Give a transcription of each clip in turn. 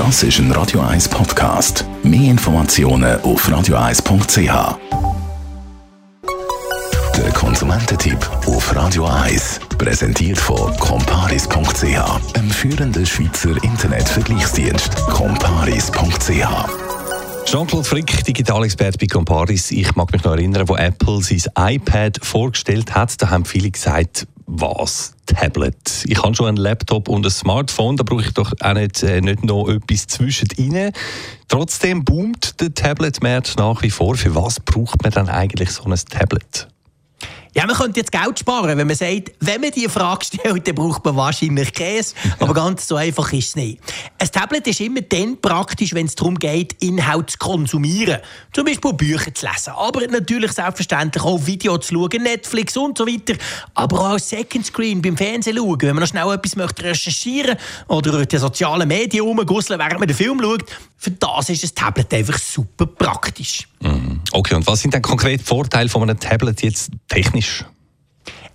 Das ist ein Radio 1 Podcast. Mehr Informationen auf radio1.ch. Der Konsumententipp auf Radio 1 präsentiert von comparis.ch, einem führenden Schweizer Internetvergleichsdienst. comparis.ch Jean-Claude Frick, Digitalexperte bei Comparis. Ich mag mich noch erinnern, wo Apple sein iPad vorgestellt hat. Da haben viele gesagt, was? Tablet. Ich habe schon einen Laptop und ein Smartphone, da brauche ich doch auch nicht, äh, nicht noch etwas zwischendrin. Trotzdem boomt der Tablet-Markt nach wie vor. Für was braucht man dann eigentlich so ein Tablet? Ja, man könnte jetzt Geld sparen, wenn man sagt, wenn man diese Frage stellt, dann braucht man wahrscheinlich Käse. Aber ganz so einfach ist es nicht. Ein Tablet ist immer dann praktisch, wenn es darum geht, Inhalt zu konsumieren. Zum Beispiel Bücher zu lesen. Aber natürlich selbstverständlich auch Videos zu schauen, Netflix und so weiter. Aber auch als Second Screen beim Fernsehen schauen, wenn man noch schnell etwas möchte recherchieren oder durch die sozialen Medien rumgusseln, während man den Film schaut. Für das ist ein Tablet einfach super praktisch. Mhm. Okay, und was sind dann konkret Vorteile von einem Tablet jetzt technisch?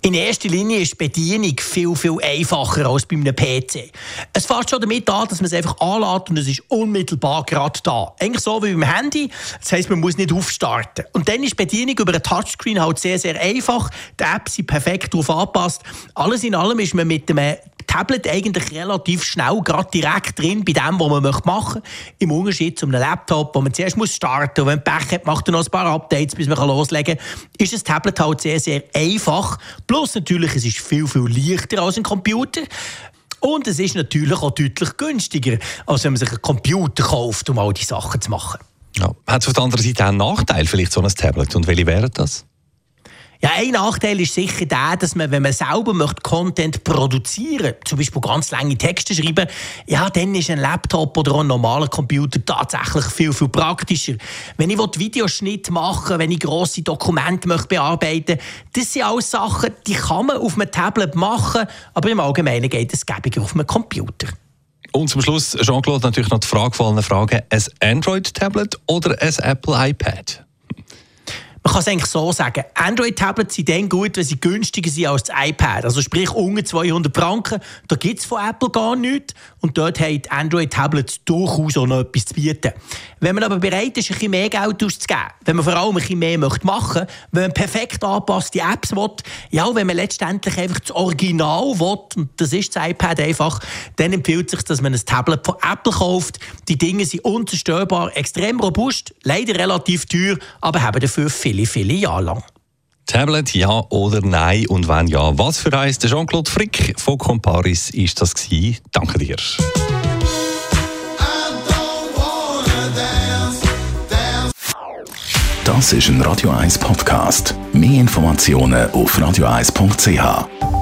In erster Linie ist die Bedienung viel, viel einfacher als bei einem PC. Es fängt schon damit an, dass man es einfach anlässt und es ist unmittelbar gerade da. Eigentlich so wie beim Handy. Das heisst, man muss nicht aufstarten. Und dann ist die Bedienung über ein Touchscreen halt sehr, sehr einfach. Die Apps sind perfekt darauf angepasst. Alles in allem ist man mit einem Tablet eigentlich relativ schnell gerade direkt drin bei dem, was man machen möchte. Im Unterschied zu einem Laptop, wo man zuerst muss starten muss. Wenn man Pech hat, macht er noch ein paar Updates, bis man loslegen kann. Ist ein Tablet halt sehr, sehr einfach. Plus natürlich, es ist viel, viel leichter als ein Computer. Und es ist natürlich auch deutlich günstiger, als wenn man sich einen Computer kauft, um all diese Sachen zu machen. Ja. Hat es auf der anderen Seite auch einen Nachteil, vielleicht so ein Tablet? Und welche wären das? Ja, ein Nachteil ist sicher der, dass man, wenn man selber möchte Content produzieren zum Beispiel ganz lange Texte schreiben, ja, dann ist ein Laptop oder ein normaler Computer tatsächlich viel, viel praktischer. Wenn ich Videoschnitt machen wenn ich grosse Dokumente möchte bearbeiten das sind alles Sachen, die kann man auf einem Tablet machen, aber im Allgemeinen geht es gäbiger auf einem Computer. Und zum Schluss, Jean-Claude, natürlich noch die Frage gefallene Frage, ein Android-Tablet oder ein Apple iPad? Man kann es eigentlich so sagen, Android-Tablets sind dann gut, wenn sie günstiger sind als das iPad. Also sprich, unter 200 Franken, da gibt es von Apple gar nichts. Und dort haben Android-Tablets durchaus auch noch etwas zu bieten. Wenn man aber bereit ist, ein bisschen mehr Geld auszugeben, wenn man vor allem ein bisschen mehr möchte machen möchte, wenn man perfekt angepasste Apps will, ja, wenn man letztendlich einfach das Original will, und das ist das iPad einfach, dann empfiehlt es sich, dass man ein Tablet von Apple kauft. Die Dinge sind unzerstörbar, extrem robust, leider relativ teuer, aber haben dafür viel viele, viele Jahre lang. Tablet, ja oder nein? Und wenn ja, was für eins? Der Jean-Claude Frick von Comparis ist das gewesen. Danke dir. Das ist ein Radio 1 Podcast. Mehr Informationen auf radio1.ch.